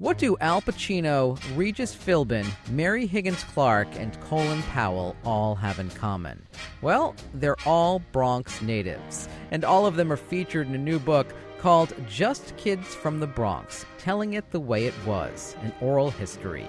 What do Al Pacino, Regis Philbin, Mary Higgins Clark, and Colin Powell all have in common? Well, they're all Bronx natives, and all of them are featured in a new book called Just Kids from the Bronx Telling It the Way It Was An Oral History.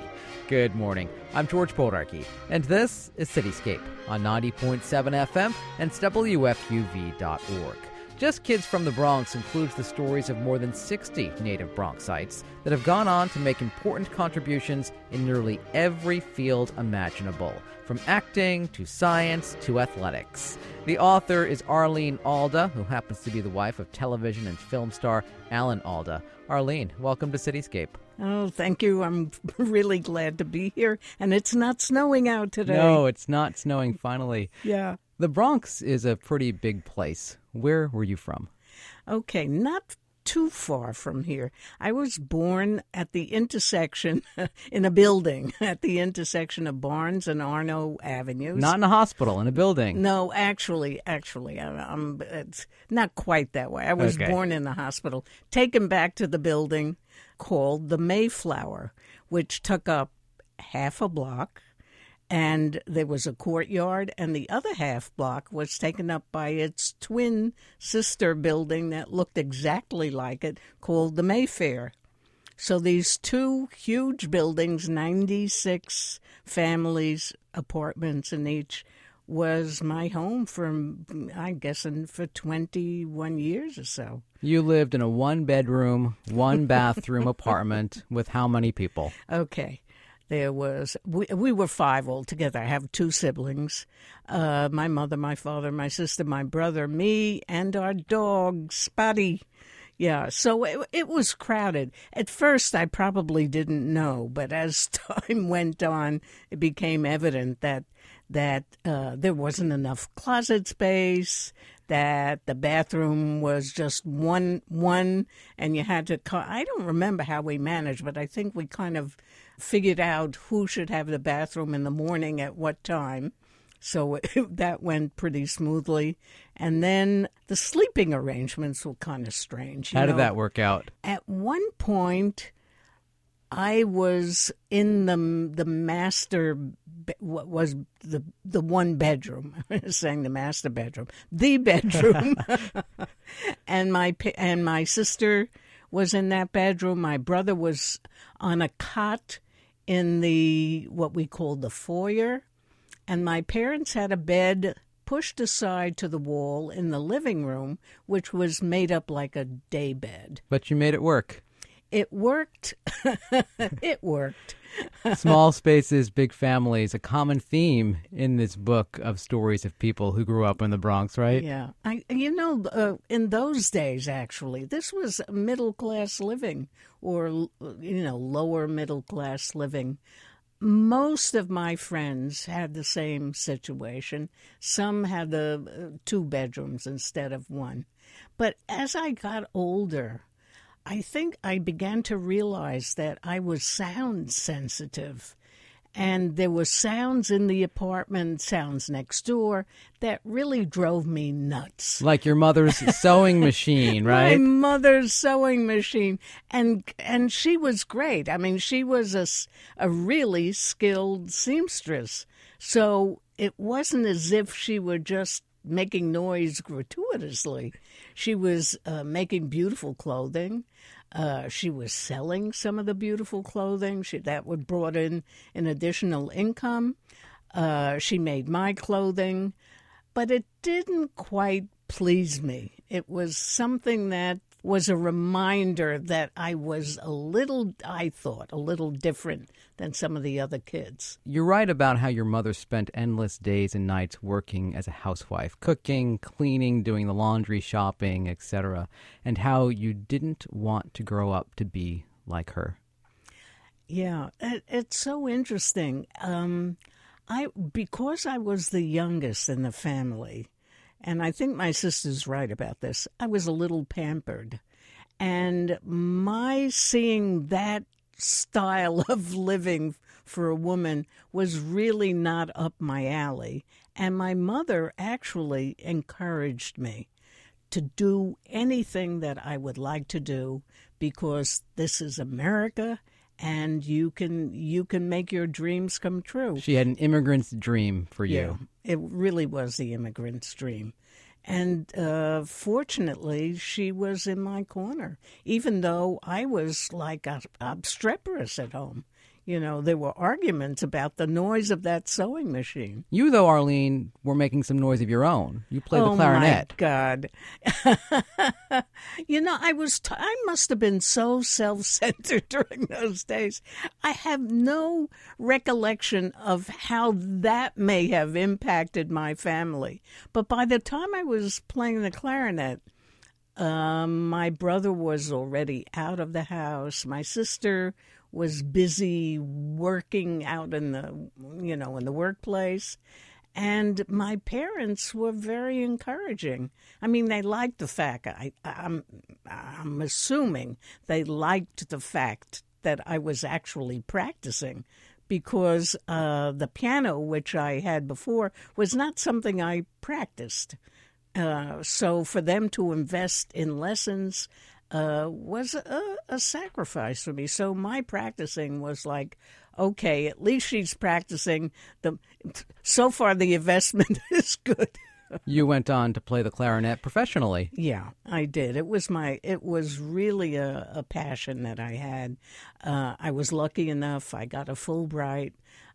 Good morning. I'm George Bodarky, and this is Cityscape on 90.7 FM and WFUV.org. Just Kids from the Bronx includes the stories of more than 60 native Bronxites that have gone on to make important contributions in nearly every field imaginable, from acting to science to athletics. The author is Arlene Alda, who happens to be the wife of television and film star Alan Alda. Arlene, welcome to Cityscape. Oh, thank you. I'm really glad to be here. And it's not snowing out today. No, it's not snowing finally. Yeah. The Bronx is a pretty big place. Where were you from? Okay, not too far from here. I was born at the intersection in a building at the intersection of Barnes and Arnow Avenues. Not in a hospital, in a building. No, actually, actually, I'm, it's not quite that way. I was Okay. born in the hospital, taken back to the building called the Mayflower, which took up half a block. And there was a courtyard, and the other half block was taken up by its twin sister building that looked exactly like it, called the Mayfair. So these two huge buildings, 96 families, apartments in each, was my home for, I guess, for 21 years or so. You lived in a one bedroom, one bathroom apartment with how many people? Okay. There was, we, we were five altogether. I have two siblings uh, my mother, my father, my sister, my brother, me, and our dog, Spotty. Yeah, so it, it was crowded. At first, I probably didn't know, but as time went on, it became evident that that uh, there wasn't enough closet space, that the bathroom was just one one, and you had to. I don't remember how we managed, but I think we kind of figured out who should have the bathroom in the morning at what time. So that went pretty smoothly. And then the sleeping arrangements were kind of strange. How did that work out? At one point, I was in the the master what was the the one bedroom. Saying the master bedroom, the bedroom, and my and my sister was in that bedroom. My brother was on a cot in the what we called the foyer, and my parents had a bed pushed aside to the wall in the living room, which was made up like a day bed. But you made it work. It worked. it worked. Small spaces, big families, a common theme in this book of stories of people who grew up in the Bronx, right? Yeah. I you know uh, in those days actually this was middle class living or you know lower middle class living. Most of my friends had the same situation. Some had the uh, two bedrooms instead of one. But as I got older, I think I began to realize that I was sound sensitive. And there were sounds in the apartment, sounds next door, that really drove me nuts. Like your mother's sewing machine, right? My mother's sewing machine, and and she was great. I mean, she was a, a really skilled seamstress. So it wasn't as if she were just making noise gratuitously. She was uh, making beautiful clothing. Uh, she was selling some of the beautiful clothing. She, that would brought in an additional income. Uh, she made my clothing, but it didn't quite please me. It was something that was a reminder that I was a little, I thought, a little different than some of the other kids. You're right about how your mother spent endless days and nights working as a housewife, cooking, cleaning, doing the laundry, shopping, etc., and how you didn't want to grow up to be like her. Yeah, it, it's so interesting. Um, I because I was the youngest in the family, and I think my sister's right about this. I was a little pampered, and my seeing that style of living for a woman was really not up my alley. And my mother actually encouraged me to do anything that I would like to do because this is America and you can you can make your dreams come true. She had an immigrant's dream for you. Yeah, it really was the immigrant's dream. And uh, fortunately, she was in my corner, even though I was like obstreperous at home you know, there were arguments about the noise of that sewing machine. You, though, Arlene, were making some noise of your own. You played oh the clarinet. Oh, my God. you know, I was, t- I must have been so self centered during those days. I have no recollection of how that may have impacted my family. But by the time I was playing the clarinet, um, my brother was already out of the house. My sister was busy working out in the you know in the workplace and my parents were very encouraging. I mean, they liked the fact I, I'm I'm assuming they liked the fact that I was actually practicing because uh, the piano, which I had before, was not something I practiced. Uh, so for them to invest in lessons uh, was a, a sacrifice for me. So my practicing was like, okay, at least she's practicing. The so far the investment is good. you went on to play the clarinet professionally. Yeah, I did. It was my. It was really a, a passion that I had. Uh, I was lucky enough. I got a Fulbright.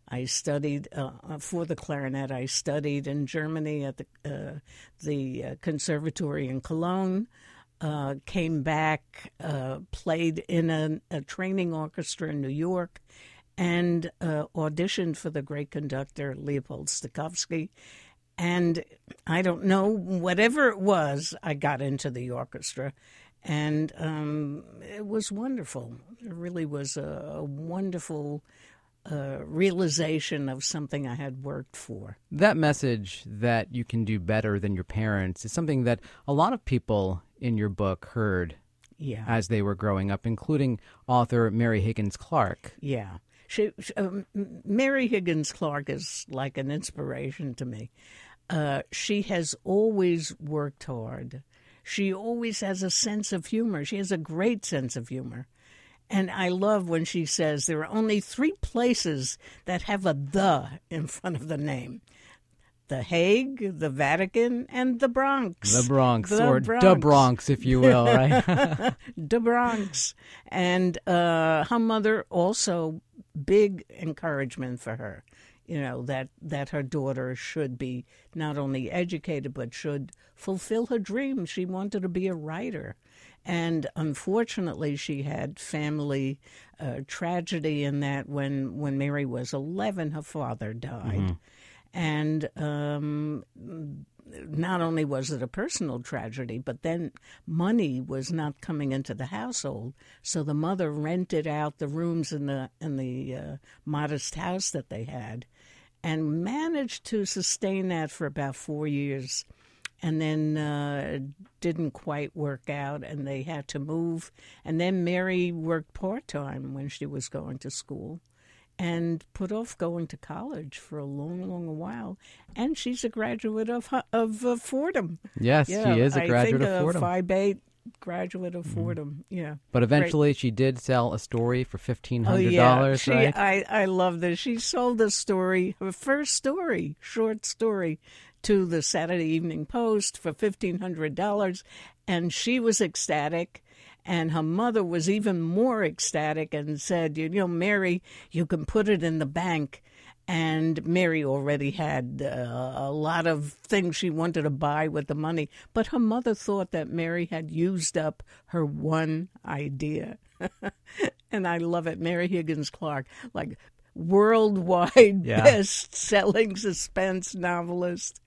I studied uh, uh for the clarinet. I studied in Germany at the uh, the uh, conservatory in Cologne uh, came back, uh, played in a, a, training orchestra in New York, and uh, auditioned for the great conductor Leopold Stokowski. And I don't know, whatever it was, I got into the orchestra. And um, it was wonderful. It really was a, a wonderful uh, realization of something I had worked for. That message that you can do better than your parents is something that a lot of people in your book heard yeah. as they were growing up, including author Mary Higgins Clark. Yeah. She, um, Mary Higgins Clark is like an inspiration to me. Uh, she has always worked hard. She always has a sense of humor. She has a great sense of humor. And I love when she says there are only three places that have a the in front of the name the Hague, the Vatican, and the Bronx. The Bronx, the or Bronx. the Bronx, if you will, right? the Bronx. And uh, her mother also big encouragement for her. You know that that her daughter should be not only educated but should fulfill her dream. She wanted to be a writer, and unfortunately, she had family uh, tragedy in that when when Mary was eleven, her father died. Mm-hmm and um, not only was it a personal tragedy, but then money was not coming into the household. So the mother rented out the rooms in the in the uh, modest house that they had, and managed to sustain that for about four years. And then uh, didn't quite work out, and they had to move. And then Mary worked part time when she was going to school and put off going to college for a long, long while. And she's a graduate of of uh, Fordham. Yes, yeah, she is a graduate think of Fordham. Phi Beta graduate of mm-hmm. Fordham. Mm. Yeah. But eventually, she did sell a story for fifteen hundred dollars. Oh, yeah. She, right? I I love this. She sold a story, her first story, short story, to the Saturday Evening Post for fifteen hundred dollars, and she was ecstatic. And her mother was even more ecstatic and said, You know, Mary, you can put it in the bank. And Mary already had uh, a lot of things she wanted to buy with the money. But her mother thought that Mary had used up her one idea. and I love it. Mary Higgins Clark, like worldwide yeah. best selling suspense novelist.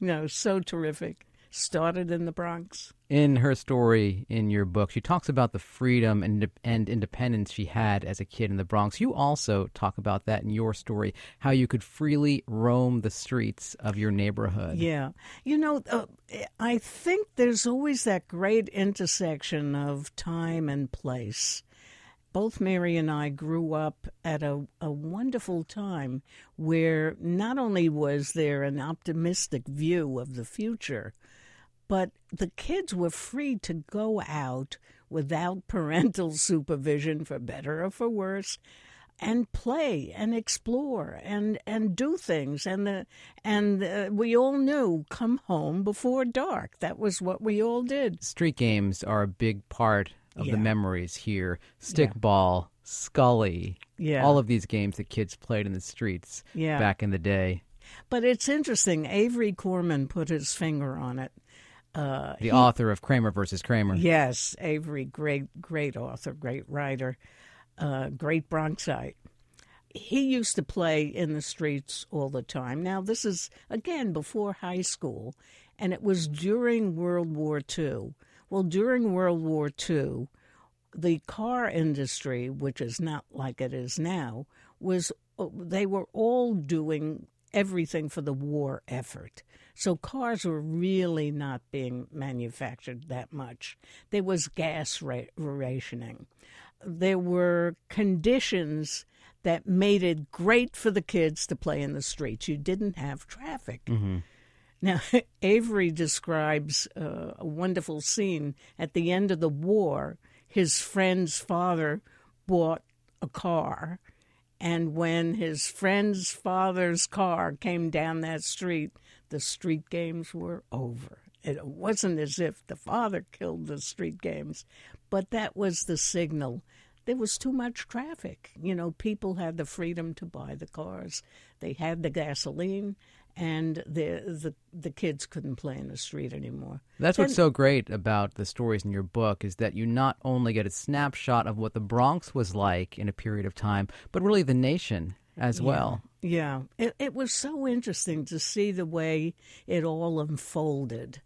You know, so terrific started in the Bronx. In her story in your book, she talks about the freedom and, and independence she had as a kid in the Bronx. You also talk about that in your story, how you could freely roam the streets of your neighborhood. Yeah. You know, uh, I think there's always that great intersection of time and place both Mary and I grew up at a, a wonderful time where not only was there an optimistic view of the future, but the kids were free to go out without parental supervision, for better or for worse, and play and explore and and do things and the and uh, we all knew come home before dark that was what we all did Street games are a big part of Yeah. the memories here. Stickball, Scully, Yeah. all of these games that kids played in the streets Yeah. back in the day. but it's interesting avery corman put his finger on it uh, The author of Kramer versus Kramer. yes avery great great author great writer uh, great bronxite he used to play in the streets all the time. Now, this is, again, before high school, and it was during World War II. Well, during World War II, the car industry, which is not like it is now, was they were all doing everything for the war effort. So cars were really not being manufactured that much. There was gas ra- rationing. There were conditions that made it great for the kids to play in the streets. You didn't have traffic. Now, Avery describes uh, a wonderful scene at the end of the war. His friend's father bought a car, and when his friend's father's car came down that street, the street games were over. It wasn't as if the father killed the street games, but that was the signal. There was too much traffic. You know, people had the freedom to buy the cars. They had the gasoline, and the the the kids couldn't play in the street anymore. That's what's And- so great about the stories in your book is that you not only get a snapshot of what the Bronx was like in a period of time, but really the nation as well. Yeah, it, it was so interesting to see the way it all unfolded.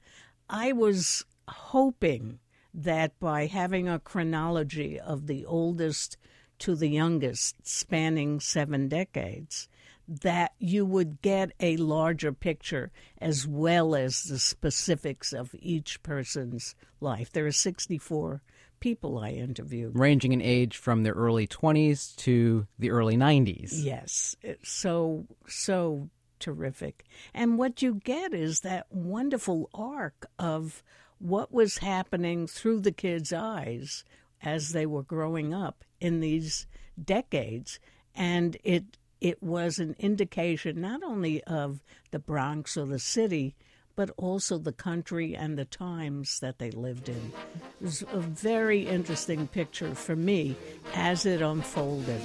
I was hoping that by having a chronology of the oldest to the youngest spanning seven decades, that you would get a larger picture as well as the specifics of each person's life. There are 64 people I interviewed. Ranging in age from the early 20s to the early 90s. Yes, it's so so terrific. And what you get is that wonderful arc of what was happening through the kids' eyes as they were growing up in these decades and it it was an indication not only of the Bronx or the city but also the country and the times that they lived in. It was a very interesting picture for me as it unfolded.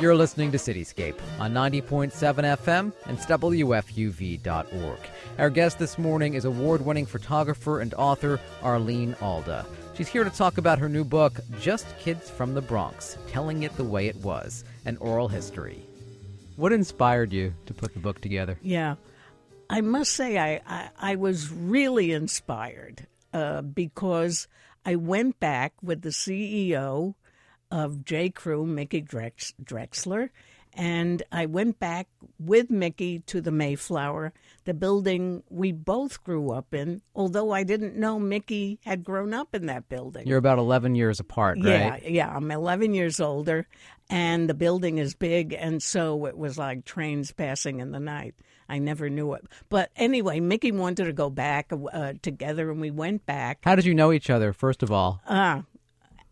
You're listening to Cityscape on 90.7 FM and WFUV.org. Our guest this morning is award winning photographer and author Arlene Alda. She's here to talk about her new book, Just Kids from the Bronx Telling It the Way It Was An Oral History. What inspired you to put the book together? Yeah, I must say I I, I was really inspired uh, because I went back with the CEO of J. Crew, Mickey Drex- Drexler, and I went back with Mickey to the Mayflower, the building we both grew up in. Although I didn't know Mickey had grown up in that building. You're about 11 years apart, right? yeah. yeah. I'm 11 years older, and the building is big, and so it was like trains passing in the night. I never knew it. But anyway, Mickey wanted to go back uh, together, and we went back. How did you know each other, first of all? Uh,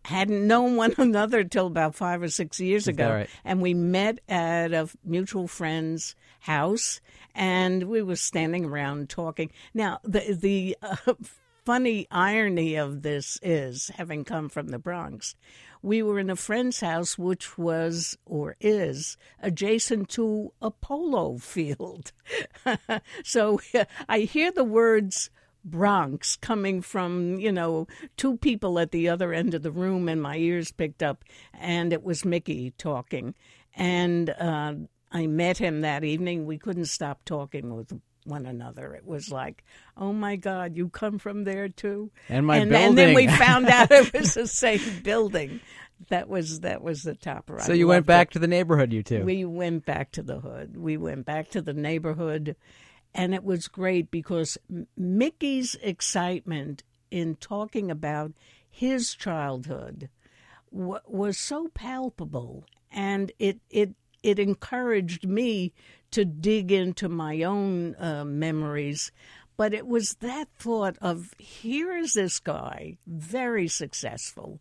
hadn't known one another till about five or six years ago. right? And we met at a mutual friend's house, and we were standing around talking. Now, the the uh, funny irony of this is, having come from the Bronx, we were in a friend's house, which was or is adjacent to a polo field. so I hear the words Bronx coming from, you know, two people at the other end of the room, and my ears picked up, and it was Mickey talking. And uh, I met him that evening. We couldn't stop talking with one another. It was like, oh my God, you come from there too? And my and, and then we found out it was the same building. That was that was the topper. So I you went back it. to the neighborhood, you two. We went back to the hood. We went back to the neighborhood, and it was great because Mickey's excitement in talking about his childhood w- was so palpable, and it it it encouraged me to dig into my own uh, memories. But it was that thought of here is this guy, very successful.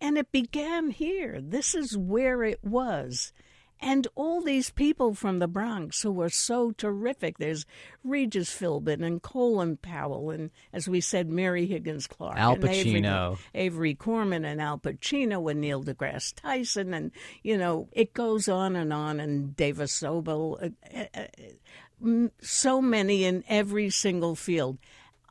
And it began here. This is where it was. And all these people from the Bronx who were so terrific. There's Regis Philbin and Colin Powell, and as we said, Mary Higgins Clark, Al and Avery, Pacino. Avery Corman, and Al Pacino, and Neil deGrasse Tyson, and you know it goes on and on. And Dava Sobel, uh, uh, uh, so many in every single field.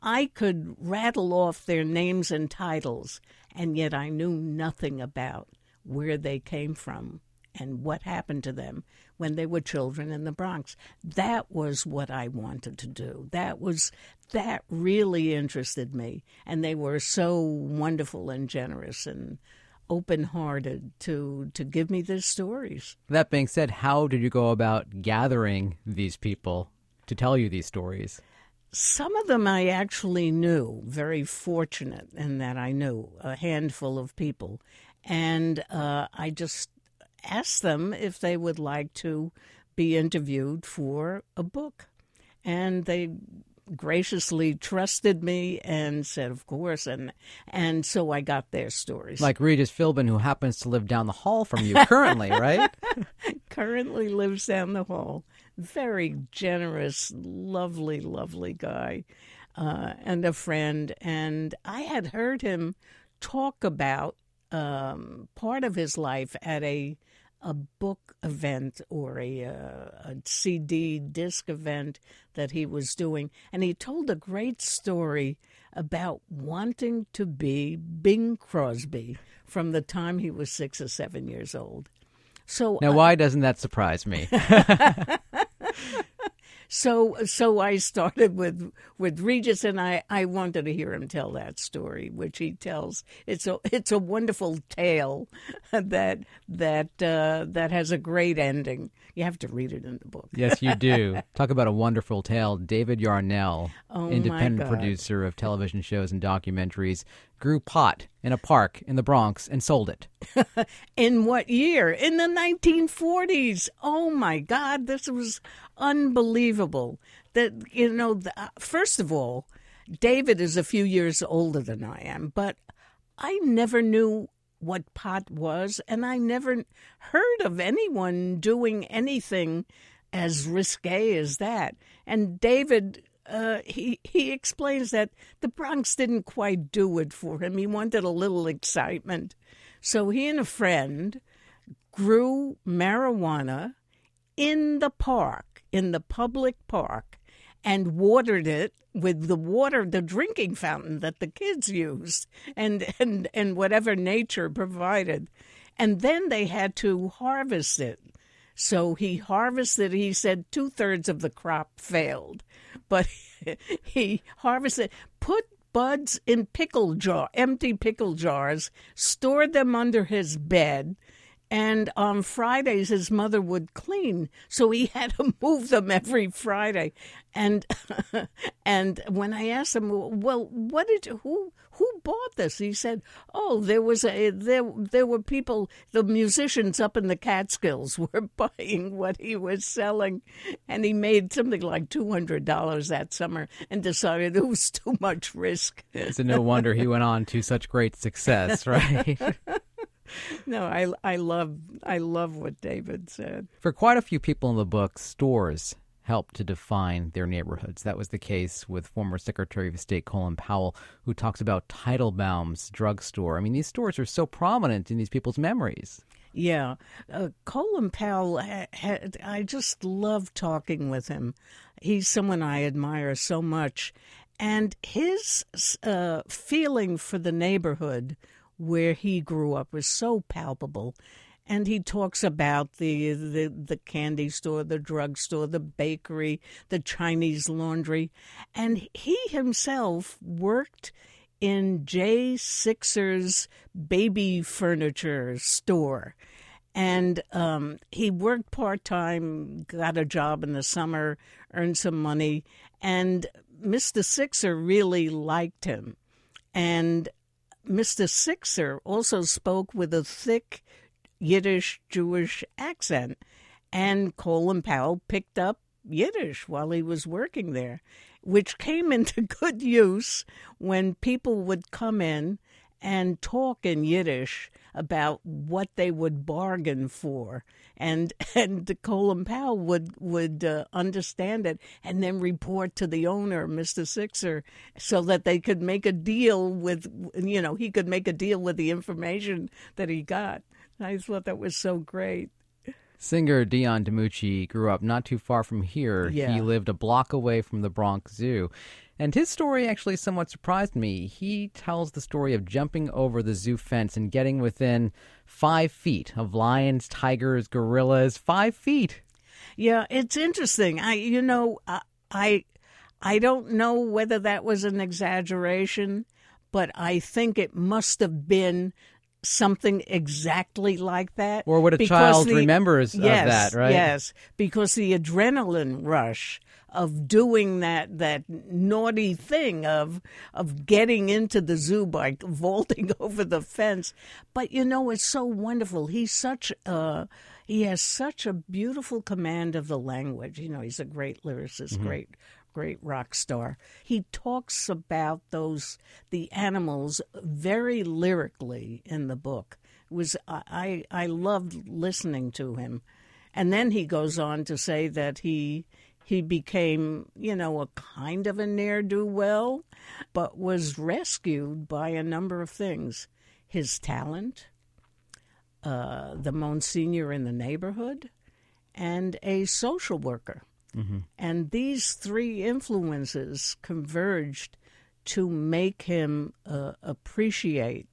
I could rattle off their names and titles, and yet I knew nothing about where they came from and what happened to them when they were children in the Bronx. That was what I wanted to do. That was that really interested me, and they were so wonderful and generous and open-hearted to to give me their stories. That being said, how did you go about gathering these people to tell you these stories? Some of them I actually knew, very fortunate in that I knew a handful of people. And uh, I just asked them if they would like to be interviewed for a book. And they graciously trusted me and said, "Of course," and and so I got their stories. Like Regis Philbin, who happens to live down the hall from you currently, right? Currently lives down the hall. Very generous, lovely, lovely guy, uh, and a friend. And I had heard him talk about um, part of his life at a a book event or a, uh, a CD disc event that he was doing, and he told a great story about wanting to be Bing Crosby from the time he was six or seven years old. So now, why doesn't that surprise me? So so I started with with Regis, and I, I wanted to hear him tell that story, which he tells. It's a it's a wonderful tale that that uh, that has a great ending. You have to read it in the book. yes, you do. Talk about a wonderful tale. David Yarnell, Oh, independent producer of television shows and documentaries, grew pot in a park in the Bronx and sold it. In what year? In the 1940s. Oh my God, this was unbelievable. That you know, the, uh, first of all, David is a few years older than I am, but I never knew what pot was, and I never heard of anyone doing anything as risque as that. And David uh, he he explains that the Bronx didn't quite do it for him. He wanted a little excitement, so he and a friend grew marijuana in the park, in the public park, and watered it with the water, the drinking fountain that the kids used, and and and whatever nature provided, and then they had to harvest it. So he harvested, he said two thirds of the crop failed, but he harvested, put buds in pickle jar, empty pickle jars, stored them under his bed, and on Fridays his mother would clean, so he had to move them every Friday. And and when I asked him, well, what did who who bought this? He said, oh, there was a there there were people, the musicians up in the Catskills were buying what he was selling, and he made something like two hundred dollars that summer, and decided it was too much risk. So no wonder he went on to such great success, right? No, I I love I love what David said. For quite a few people in the book, stores help to define their neighborhoods. That was the case with former Secretary of State Colin Powell, who talks about Teitelbaum's drugstore. I mean, these stores are so prominent in these people's memories. Yeah, uh, Colin Powell. I just love talking with him. He's someone I admire so much, and his uh, feeling for the neighborhood where he grew up was so palpable. And he talks about the, the the candy store, the drugstore, the bakery, the Chinese laundry, and he himself worked in J. Sickser's baby furniture store. And um, he worked part time, got a job in the summer, earned some money, and Mr. Sickser really liked him. And Mr. Sickser also spoke with a thick Yiddish Jewish accent, and Colin Powell picked up Yiddish while he was working there. which came into good use when people would come in and talk in Yiddish about what they would bargain for, and and Colin Powell would would uh, understand it and then report to the owner, Mister Sickser, so that they could make a deal with you know he could make a deal with the information that he got. I thought that was so great. Singer Dion DiMucci grew up not too far from here. Yeah. He lived a block away from the Bronx Zoo. And his story actually somewhat surprised me. He tells the story of jumping over the zoo fence and getting within five feet of lions, tigers, gorillas. Five feet. Yeah, it's interesting. I, you know, I, I, I don't know whether that was an exaggeration, but I think it must have been something exactly like that. Or what a child the- remembers yes, of that, right? Yes, because the adrenaline rush of doing that that naughty thing of of getting into the zoo by vaulting over the fence. But you know, it's so wonderful. He's such a he has such a beautiful command of the language. You know, he's a great lyricist, mm-hmm. great great rock star. He talks about those the animals very lyrically in the book. It was I I loved listening to him. And then he goes on to say that he he became, you know, a kind of a ne'er do well, but was rescued by a number of things. His talent, uh, the Monsignor in the neighborhood, and a social worker. And these three influences converged to make him uh, appreciate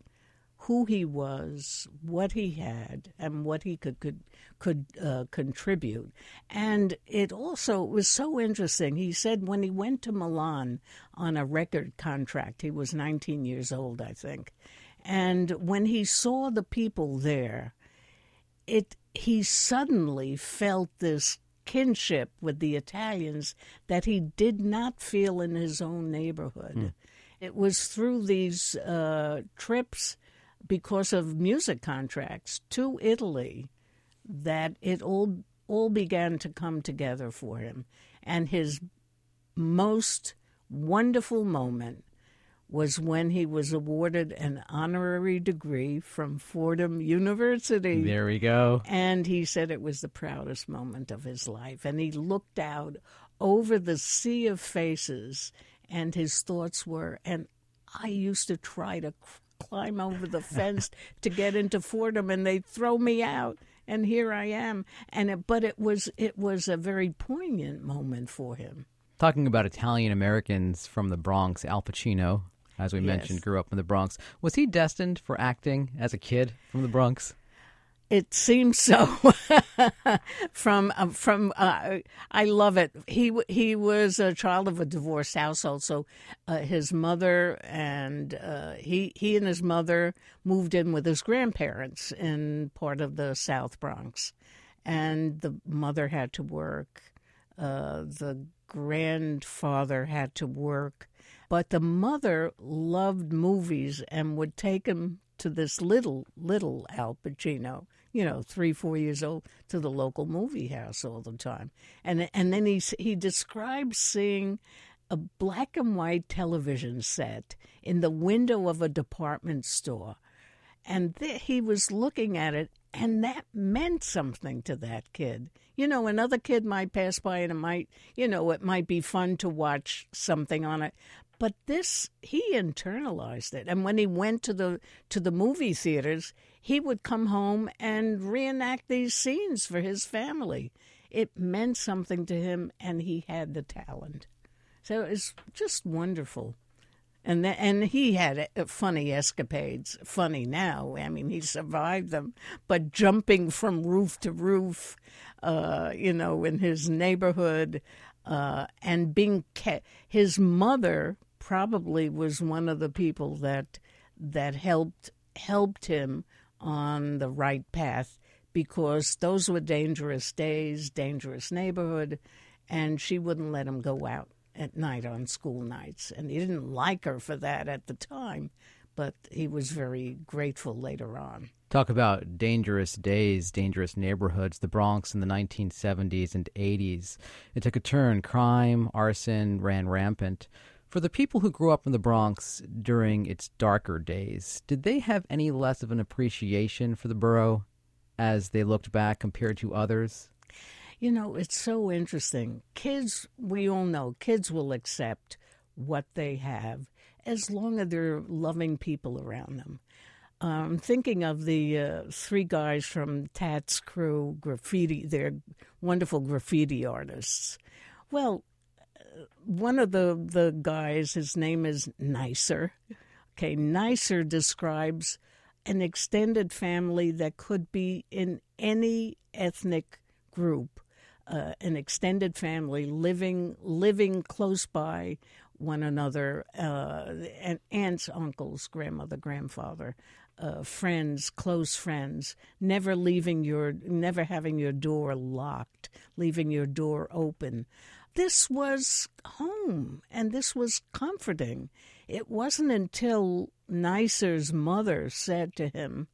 who he was, what he had, and what he could could could uh, contribute. And it also was so interesting. He said when he went to Milan on a record contract, he was 19 years old, I think, and when he saw the people there, it he suddenly felt this kinship with the Italians that he did not feel in his own neighborhood. It was through these uh, trips because of music contracts to Italy that it all all began to come together for him. And his most wonderful moment was when he was awarded an honorary degree from Fordham University. There we go. And he said it was the proudest moment of his life. And he looked out over the sea of faces, and his thoughts were, and I used to try to climb over the fence to get into Fordham, and they'd throw me out. And here I am, and it, but it was it was a very poignant moment for him. Talking about Italian Americans from the Bronx, Al Pacino, as we Yes. mentioned, grew up in the Bronx. Was he destined for acting as a kid from the Bronx? It seems so. from uh, from uh, I love it. He he was a child of a divorced household, so uh, his mother and uh, he he and his mother moved in with his grandparents in part of the South Bronx, and the mother had to work. Uh, the grandfather had to work, but the mother loved movies and would take him to this little little Al Pacino, you know, three four years old, to the local movie house all the time, and and then he he describes seeing a black and white television set in the window of a department store. And th- he was looking at it and that meant something to that kid. You know another kid might pass by and it might you know it might be fun to watch something on it but this he internalized it and when he went to the to the movie theaters he would come home and reenact these scenes for his family it meant something to him and he had the talent so it's just wonderful and th- and he had uh, funny escapades. Funny now, I mean, he survived them. But jumping from roof to roof, uh, you know, in his neighborhood, uh, and being ca- his mother probably was one of the people that that helped helped him on the right path because those were dangerous days, dangerous neighborhood, and she wouldn't let him go out at night on school nights. And he didn't like her for that at the time, but he was very grateful later on. Talk about dangerous days, dangerous neighborhoods, the Bronx in the 1970s and 80s. It took a turn. Crime, arson ran rampant. For the people who grew up in the Bronx during its darker days, did they have any less of an appreciation for the borough as they looked back compared to others? You know, it's so interesting. Kids, we all know, kids will accept what they have as long as they're loving people around them. I'm thinking of the uh, three guys from TATS CRU, graffiti. They're wonderful graffiti artists. Well, one of the the guys, his name is Nicer. Okay, Nicer describes an extended family that could be in any ethnic group, uh, an extended family living living close by one another, uh, and aunts, uncles, grandmother, grandfather, uh, friends, close friends, never leaving your, never having your door locked, leaving your door open. This was home, and this was comforting. It wasn't until Nicer's mother said to him,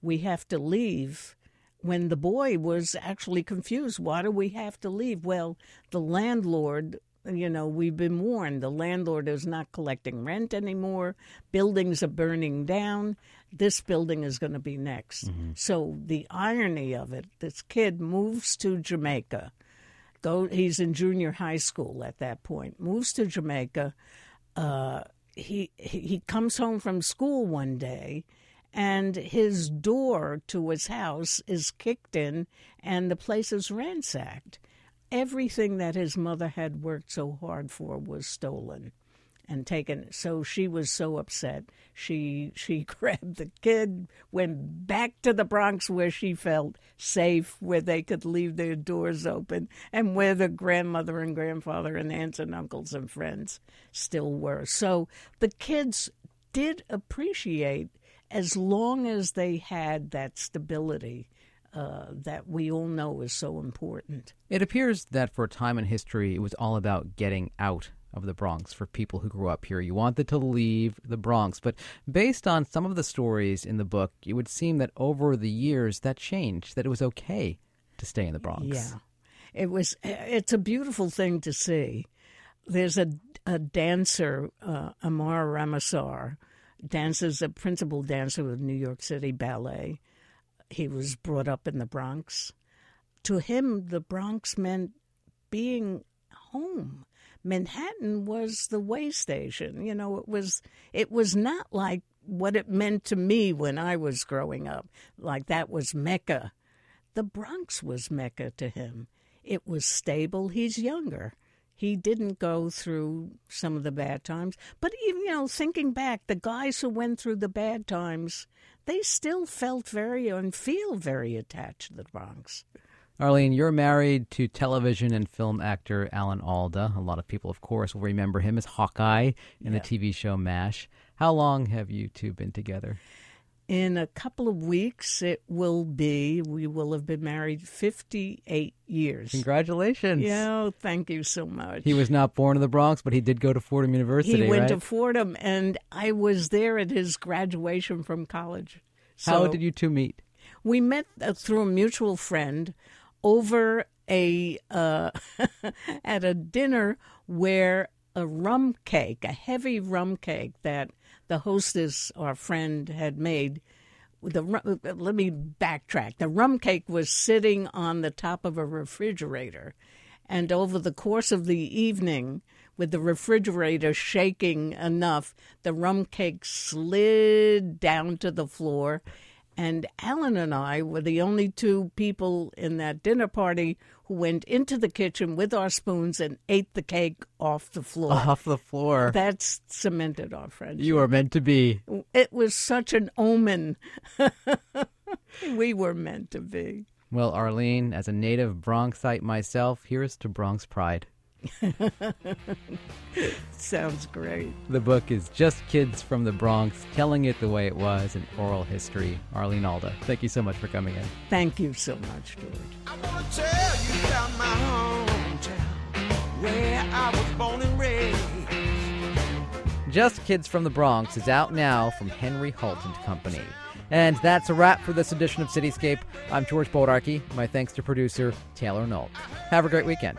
"We have to leave." When the boy was actually confused, why do we have to leave? Well, the landlord you know, we've been warned the landlord is not collecting rent anymore. Buildings are burning down. This building is going to be next. Mm-hmm. So the irony of it, this kid moves to Jamaica. Go, he's in junior high school at that point. Moves to Jamaica. Uh, he he comes home from school one day, and his door to his house is kicked in, and the place is ransacked everything that his mother had worked so hard for was stolen and taken so she was so upset. She she grabbed the kid went back to the bronx where she felt safe where they could leave their doors open and where the grandmother and grandfather and aunts and uncles and friends still were. So the kids did appreciate as long as they had that stability uh, that we all know is so important. It appears that for a time in history, it was all about getting out of the Bronx for people who grew up here. You wanted to leave the Bronx, but based on some of the stories in the book, it would seem that over the years that changed, that it was okay to stay in the Bronx. Yeah. It was it's a beautiful thing to see. There's a a dancer, uh, Amar Ramasar, dances a principal dancer with New York City Ballet he was brought up in the Bronx. To him, the Bronx meant being home. Manhattan was the way station. You know, it was it was not like what it meant to me when I was growing up. Like that was Mecca. The Bronx was Mecca to him. It was stable. He's younger. He didn't go through some of the bad times. But even, you know, thinking back, the guys who went through the bad times, they still felt very and feel very attached to the Bronx. Arlene, you're married to television and film actor Alan Alda. A lot of people, of course, will remember him as Hawkeye in yeah. the TV show MASH. How long have you two been together? In a couple of weeks, it will be, we will have been married 58 years. Congratulations. Yeah, thank you so much. He was not born in the Bronx, but he did go to Fordham University. He went right? to Fordham, and I was there at his graduation from college. So How did you two meet? We met uh, through a mutual friend over a uh, at a dinner where a rum cake, a heavy rum cake that the hostess, our friend, had made. The let me backtrack. The rum cake was sitting on the top of a refrigerator, and over the course of the evening, with the refrigerator shaking enough, the rum cake slid down to the floor and Alan and I were the only two people in that dinner party who went into the kitchen with our spoons and ate the cake off the floor. Off the floor. That's cemented our friendship. You are meant to be. It was such an omen. we were meant to be. Well, Arlene, as a native Bronxite myself, here's to Bronx pride. Sounds great. The book is Just Kids from the Bronx, telling it the way it was in oral history. Arlene Alda, thank you so much for coming in. Thank you so much, George. I want to tell you about my hometown, where I was born and raised. Just Kids from the Bronx is out now from Henry Holt and Company. And that's a wrap for this edition of Cityscape. I'm George Bodarky. My thanks to producer Taylor Knoll. Have a great weekend.